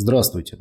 Здравствуйте.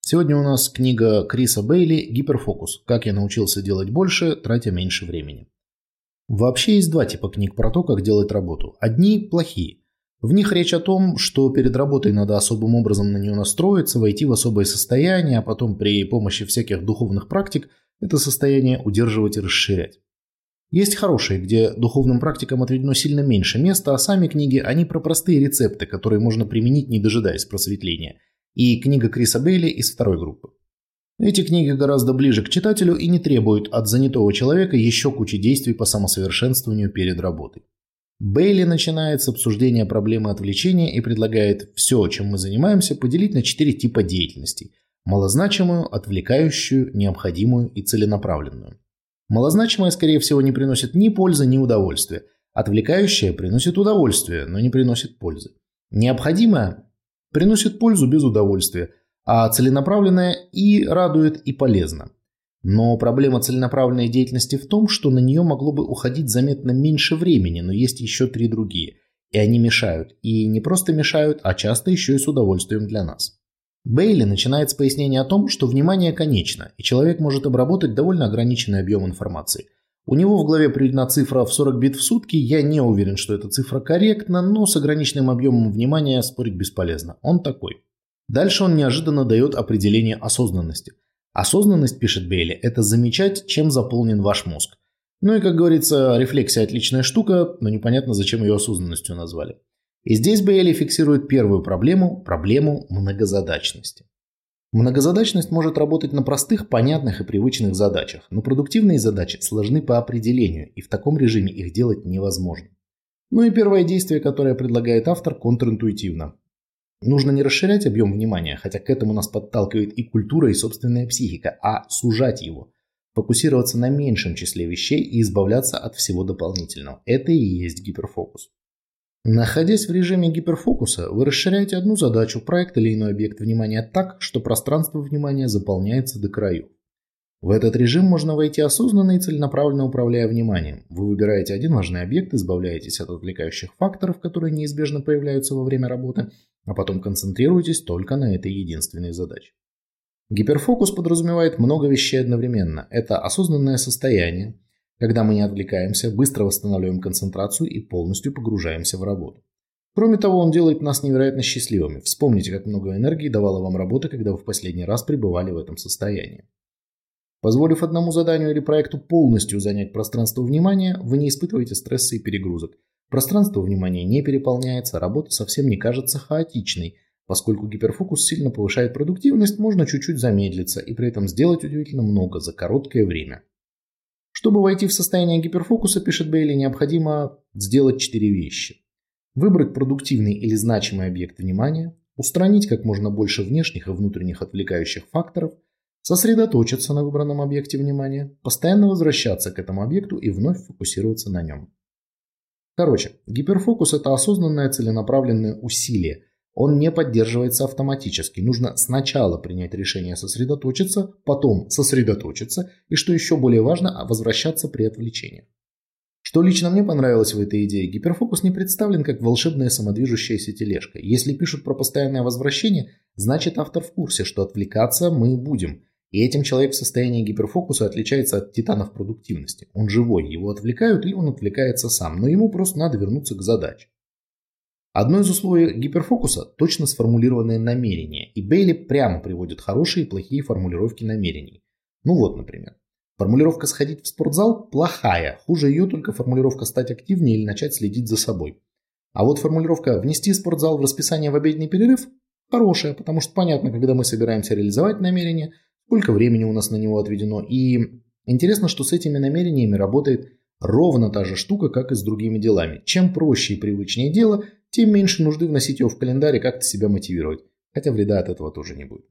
Сегодня у нас книга Криса Бейли «Гиперфокус. Как я научился делать больше, тратя меньше времени». Вообще есть два типа книг про то, как делать работу. Одни плохие. В них речь о том, что перед работой надо особым образом на нее настроиться, войти в особое состояние, а потом при помощи всяких духовных практик это состояние удерживать и расширять. Есть хорошие, где духовным практикам отведено сильно меньше места, а сами книги, они про простые рецепты, которые можно применить, не дожидаясь просветления – и книга Криса Бейли из второй группы. Эти книги гораздо ближе к читателю и не требуют от занятого человека еще кучи действий по самосовершенствованию перед работой. Бейли начинает с обсуждения проблемы отвлечения и предлагает все, чем мы занимаемся, поделить на четыре типа деятельностей – малозначимую, отвлекающую, необходимую и целенаправленную. Малозначимая, скорее всего, не приносит ни пользы, ни удовольствия. Отвлекающая приносит удовольствие, но не приносит пользы. Необходимая Приносит пользу без удовольствия, а целенаправленная и радует, и полезно. Но проблема целенаправленной деятельности в том, что на нее могло бы уходить заметно меньше времени, но есть еще три другие. И они мешают. И не просто мешают, а часто еще и с удовольствием для нас. Бейли начинает с пояснения о том, что внимание конечно, и человек может обработать довольно ограниченный объем информации – у него в голове приведена цифра в 40 бит в сутки, я не уверен, что эта цифра корректна, но с ограниченным объемом внимания спорить бесполезно. Он такой. Дальше он неожиданно дает определение осознанности. Осознанность, пишет Бейли, это замечать, чем заполнен ваш мозг. Ну и, как говорится, рефлексия отличная штука, но непонятно, зачем ее осознанностью назвали. И здесь Бейли фиксирует первую проблему – проблему многозадачности. Многозадачность может работать на простых, понятных и привычных задачах, но продуктивные задачи сложны по определению, и в таком режиме их делать невозможно. Ну и первое действие, которое предлагает автор, контринтуитивно. Нужно не расширять объем внимания, хотя к этому нас подталкивает и культура, и собственная психика, а сужать его. Фокусироваться на меньшем числе вещей и избавляться от всего дополнительного. Это и есть гиперфокус. Находясь в режиме гиперфокуса, вы расширяете одну задачу, проект или иной объект внимания так, что пространство внимания заполняется до краев. В этот режим можно войти осознанно и целенаправленно управляя вниманием. Вы выбираете один важный объект, избавляетесь от отвлекающих факторов, которые неизбежно появляются во время работы, а потом концентрируетесь только на этой единственной задаче. Гиперфокус подразумевает много вещей одновременно. Это осознанное состояние, когда мы не отвлекаемся, быстро восстанавливаем концентрацию и полностью погружаемся в работу. Кроме того, он делает нас невероятно счастливыми. Вспомните, как много энергии давала вам работа, когда вы в последний раз пребывали в этом состоянии. Позволив одному заданию или проекту полностью занять пространство внимания, вы не испытываете стресса и перегрузок. Пространство внимания не переполняется, работа совсем не кажется хаотичной. Поскольку гиперфокус сильно повышает продуктивность, можно чуть-чуть замедлиться и при этом сделать удивительно много за короткое время. Чтобы войти в состояние гиперфокуса, пишет Бейли, необходимо сделать четыре вещи. Выбрать продуктивный или значимый объект внимания, устранить как можно больше внешних и внутренних отвлекающих факторов, сосредоточиться на выбранном объекте внимания, постоянно возвращаться к этому объекту и вновь фокусироваться на нем. Короче, гиперфокус – это осознанное целенаправленное усилие, он не поддерживается автоматически. Нужно сначала принять решение сосредоточиться, потом сосредоточиться и, что еще более важно, возвращаться при отвлечении. Что лично мне понравилось в этой идее, гиперфокус не представлен как волшебная самодвижущаяся тележка. Если пишут про постоянное возвращение, значит автор в курсе, что отвлекаться мы будем. И этим человек в состоянии гиперфокуса отличается от титанов продуктивности. Он живой, его отвлекают или он отвлекается сам, но ему просто надо вернуться к задаче. Одно из условий гиперфокуса – точно сформулированное намерение, и Бейли прямо приводит хорошие и плохие формулировки намерений. Ну вот, например. Формулировка «сходить в спортзал» плохая, хуже ее только формулировка «стать активнее» или начать следить за собой. А вот формулировка «внести спортзал в расписание в обеденный перерыв» хорошая, потому что понятно, когда мы собираемся реализовать намерение, сколько времени у нас на него отведено. И интересно, что с этими намерениями работает ровно та же штука, как и с другими делами. Чем проще и привычнее дело – тем меньше нужды вносить его в календарь и как-то себя мотивировать. Хотя вреда от этого тоже не будет.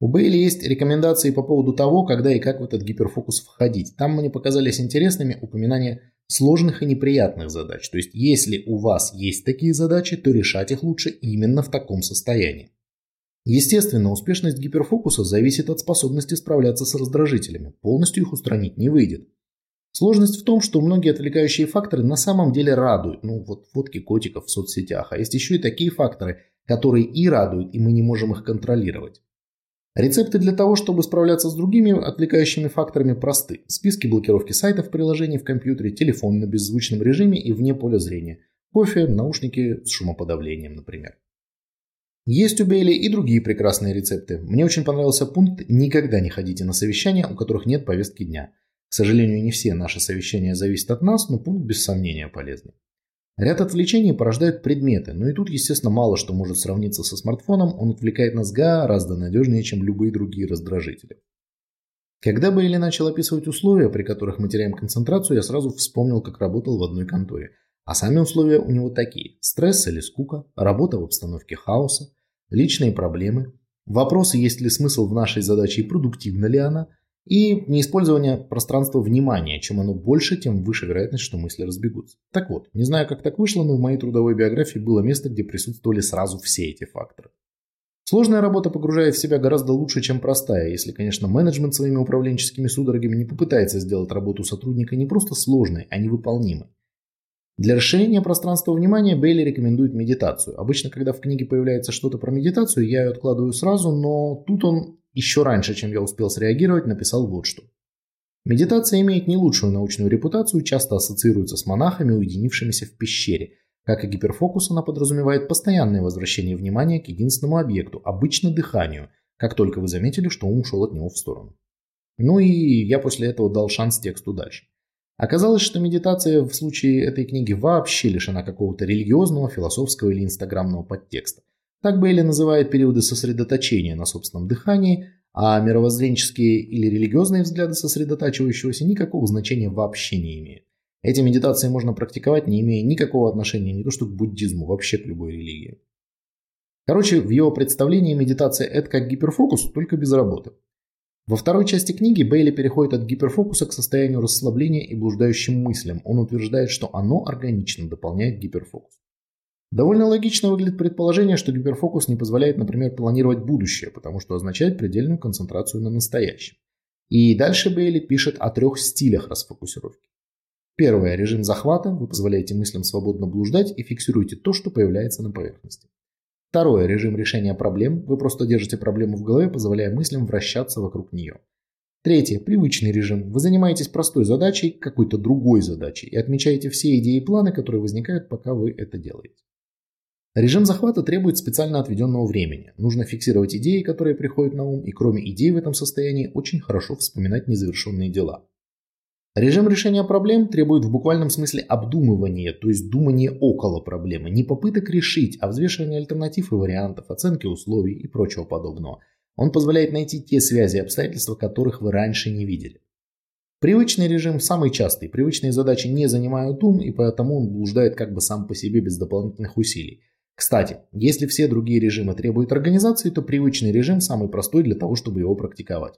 У Бейли есть рекомендации по поводу того, когда и как в этот гиперфокус входить. Там мне показались интересными упоминания сложных и неприятных задач. То есть, если у вас есть такие задачи, то решать их лучше именно в таком состоянии. Естественно, успешность гиперфокуса зависит от способности справляться с раздражителями. Полностью их устранить не выйдет. Сложность в том, что многие отвлекающие факторы на самом деле радуют. Ну вот фотки котиков в соцсетях. А есть еще и такие факторы, которые и радуют, и мы не можем их контролировать. Рецепты для того, чтобы справляться с другими отвлекающими факторами просты. Списки блокировки сайтов приложений в компьютере, телефон на беззвучном режиме и вне поля зрения. Кофе, наушники с шумоподавлением, например. Есть у Бейли и другие прекрасные рецепты. Мне очень понравился пункт «Никогда не ходите на совещания, у которых нет повестки дня». К сожалению, не все наши совещания зависят от нас, но пункт без сомнения полезный. Ряд отвлечений порождают предметы, но и тут, естественно, мало что может сравниться со смартфоном, он отвлекает нас гораздо надежнее, чем любые другие раздражители. Когда Бейли начал описывать условия, при которых мы теряем концентрацию, я сразу вспомнил, как работал в одной конторе. А сами условия у него такие. Стресс или скука, работа в обстановке хаоса, личные проблемы, вопросы, есть ли смысл в нашей задаче и продуктивна ли она – и неиспользование пространства внимания. Чем оно больше, тем выше вероятность, что мысли разбегутся. Так вот, не знаю, как так вышло, но в моей трудовой биографии было место, где присутствовали сразу все эти факторы. Сложная работа погружает в себя гораздо лучше, чем простая, если, конечно, менеджмент своими управленческими судорогами не попытается сделать работу сотрудника не просто сложной, а невыполнимой. Для расширения пространства внимания Бейли рекомендует медитацию. Обычно, когда в книге появляется что-то про медитацию, я ее откладываю сразу, но тут он еще раньше, чем я успел среагировать, написал вот что. Медитация имеет не лучшую научную репутацию, часто ассоциируется с монахами, уединившимися в пещере. Как и гиперфокус, она подразумевает постоянное возвращение внимания к единственному объекту, обычно дыханию, как только вы заметили, что ум ушел от него в сторону. Ну и я после этого дал шанс тексту дальше. Оказалось, что медитация в случае этой книги вообще лишена какого-то религиозного, философского или инстаграмного подтекста. Так Бейли называет периоды сосредоточения на собственном дыхании, а мировоззренческие или религиозные взгляды сосредотачивающегося никакого значения вообще не имеют. Эти медитации можно практиковать, не имея никакого отношения не то что к буддизму, вообще к любой религии. Короче, в его представлении медитация – это как гиперфокус, только без работы. Во второй части книги Бейли переходит от гиперфокуса к состоянию расслабления и блуждающим мыслям. Он утверждает, что оно органично дополняет гиперфокус. Довольно логично выглядит предположение, что гиперфокус не позволяет, например, планировать будущее, потому что означает предельную концентрацию на настоящем. И дальше Бейли пишет о трех стилях расфокусировки. Первое – режим захвата, вы позволяете мыслям свободно блуждать и фиксируете то, что появляется на поверхности. Второе – режим решения проблем, вы просто держите проблему в голове, позволяя мыслям вращаться вокруг нее. Третье – привычный режим. Вы занимаетесь простой задачей, какой-то другой задачей и отмечаете все идеи и планы, которые возникают, пока вы это делаете. Режим захвата требует специально отведенного времени. Нужно фиксировать идеи, которые приходят на ум, и кроме идей в этом состоянии очень хорошо вспоминать незавершенные дела. Режим решения проблем требует в буквальном смысле обдумывания, то есть думания около проблемы, не попыток решить, а взвешивания альтернатив и вариантов, оценки условий и прочего подобного. Он позволяет найти те связи и обстоятельства, которых вы раньше не видели. Привычный режим самый частый. Привычные задачи не занимают ум, и поэтому он блуждает как бы сам по себе без дополнительных усилий. Кстати, если все другие режимы требуют организации, то привычный режим самый простой для того, чтобы его практиковать.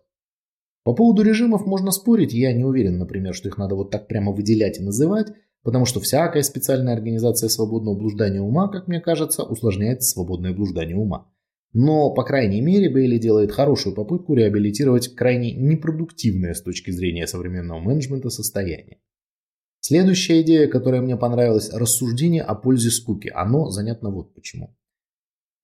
По поводу режимов можно спорить, я не уверен, например, что их надо вот так прямо выделять и называть, потому что всякая специальная организация свободного блуждания ума, как мне кажется, усложняет свободное блуждание ума. Но, по крайней мере, Бейли делает хорошую попытку реабилитировать крайне непродуктивное с точки зрения современного менеджмента состояние. Следующая идея, которая мне понравилась, рассуждение о пользе скуки. Оно занятно вот почему.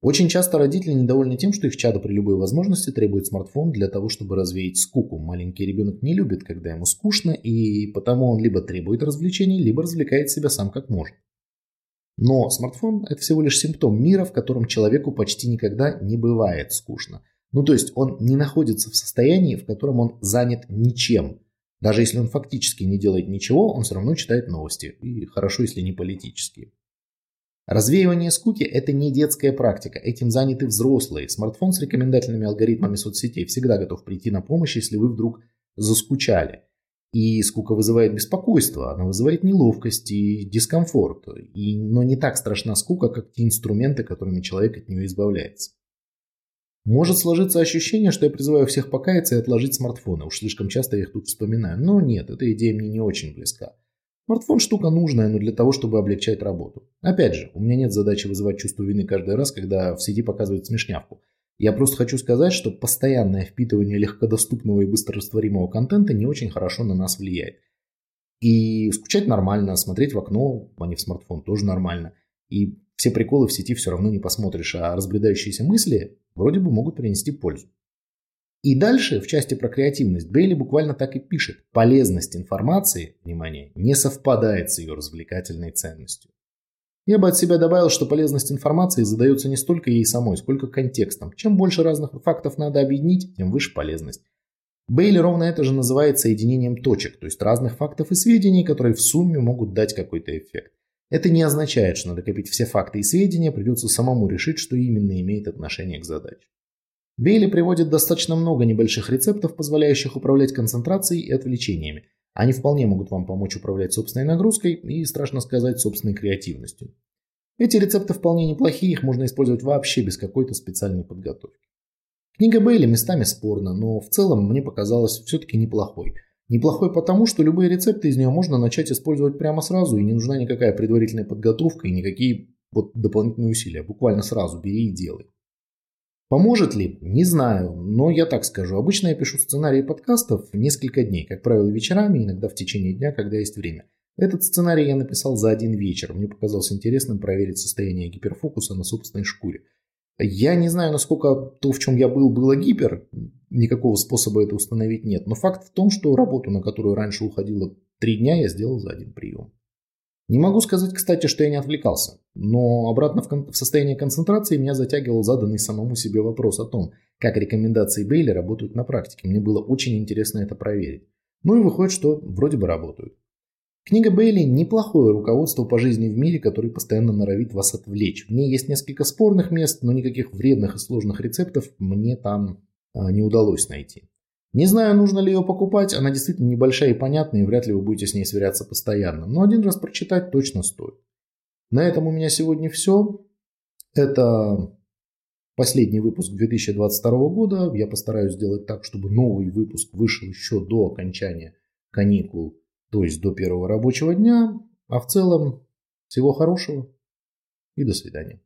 Очень часто родители недовольны тем, что их чадо при любой возможности требует смартфон для того, чтобы развеять скуку. Маленький ребенок не любит, когда ему скучно, и потому он либо требует развлечений, либо развлекает себя сам как может. Но смартфон – это всего лишь симптом мира, в котором человеку почти никогда не бывает скучно. Ну то есть он не находится в состоянии, в котором он занят ничем – даже если он фактически не делает ничего, он все равно читает новости. И хорошо, если не политические. Развеивание скуки – это не детская практика. Этим заняты взрослые. Смартфон с рекомендательными алгоритмами соцсетей всегда готов прийти на помощь, если вы вдруг заскучали. И скука вызывает беспокойство, она вызывает неловкость и дискомфорт. И, но не так страшна скука, как те инструменты, которыми человек от нее избавляется. Может сложиться ощущение, что я призываю всех покаяться и отложить смартфоны. Уж слишком часто я их тут вспоминаю. Но нет, эта идея мне не очень близка. Смартфон штука нужная, но для того, чтобы облегчать работу. Опять же, у меня нет задачи вызывать чувство вины каждый раз, когда в сети показывают смешнявку. Я просто хочу сказать, что постоянное впитывание легкодоступного и быстрорастворимого контента не очень хорошо на нас влияет. И скучать нормально, смотреть в окно, а не в смартфон, тоже нормально. И все приколы в сети все равно не посмотришь, а разбредающиеся мысли вроде бы могут принести пользу. И дальше в части про креативность Бейли буквально так и пишет. Полезность информации, внимание, не совпадает с ее развлекательной ценностью. Я бы от себя добавил, что полезность информации задается не столько ей самой, сколько контекстом. Чем больше разных фактов надо объединить, тем выше полезность. Бейли ровно это же называет соединением точек, то есть разных фактов и сведений, которые в сумме могут дать какой-то эффект. Это не означает, что надо копить все факты и сведения, придется самому решить, что именно имеет отношение к задаче. Бейли приводит достаточно много небольших рецептов, позволяющих управлять концентрацией и отвлечениями. Они вполне могут вам помочь управлять собственной нагрузкой и, страшно сказать, собственной креативностью. Эти рецепты вполне неплохие, их можно использовать вообще без какой-то специальной подготовки. Книга Бейли местами спорна, но в целом мне показалась все-таки неплохой. Неплохой потому, что любые рецепты из нее можно начать использовать прямо сразу, и не нужна никакая предварительная подготовка и никакие вот дополнительные усилия. Буквально сразу бери и делай. Поможет ли? Не знаю, но я так скажу. Обычно я пишу сценарии подкастов несколько дней, как правило, вечерами, иногда в течение дня, когда есть время. Этот сценарий я написал за один вечер. Мне показалось интересным проверить состояние гиперфокуса на собственной шкуре. Я не знаю, насколько то, в чем я был, было гипер. Никакого способа это установить нет. Но факт в том, что работу, на которую раньше уходило три дня, я сделал за один прием. Не могу сказать, кстати, что я не отвлекался, но обратно в, в состояние концентрации меня затягивал заданный самому себе вопрос о том, как рекомендации Бейли работают на практике. Мне было очень интересно это проверить. Ну и выходит, что вроде бы работают. Книга Бейли – неплохое руководство по жизни в мире, который постоянно норовит вас отвлечь. В ней есть несколько спорных мест, но никаких вредных и сложных рецептов мне там а, не удалось найти. Не знаю, нужно ли ее покупать, она действительно небольшая и понятная, и вряд ли вы будете с ней сверяться постоянно, но один раз прочитать точно стоит. На этом у меня сегодня все. Это последний выпуск 2022 года. Я постараюсь сделать так, чтобы новый выпуск вышел еще до окончания каникул то есть до первого рабочего дня. А в целом всего хорошего и до свидания.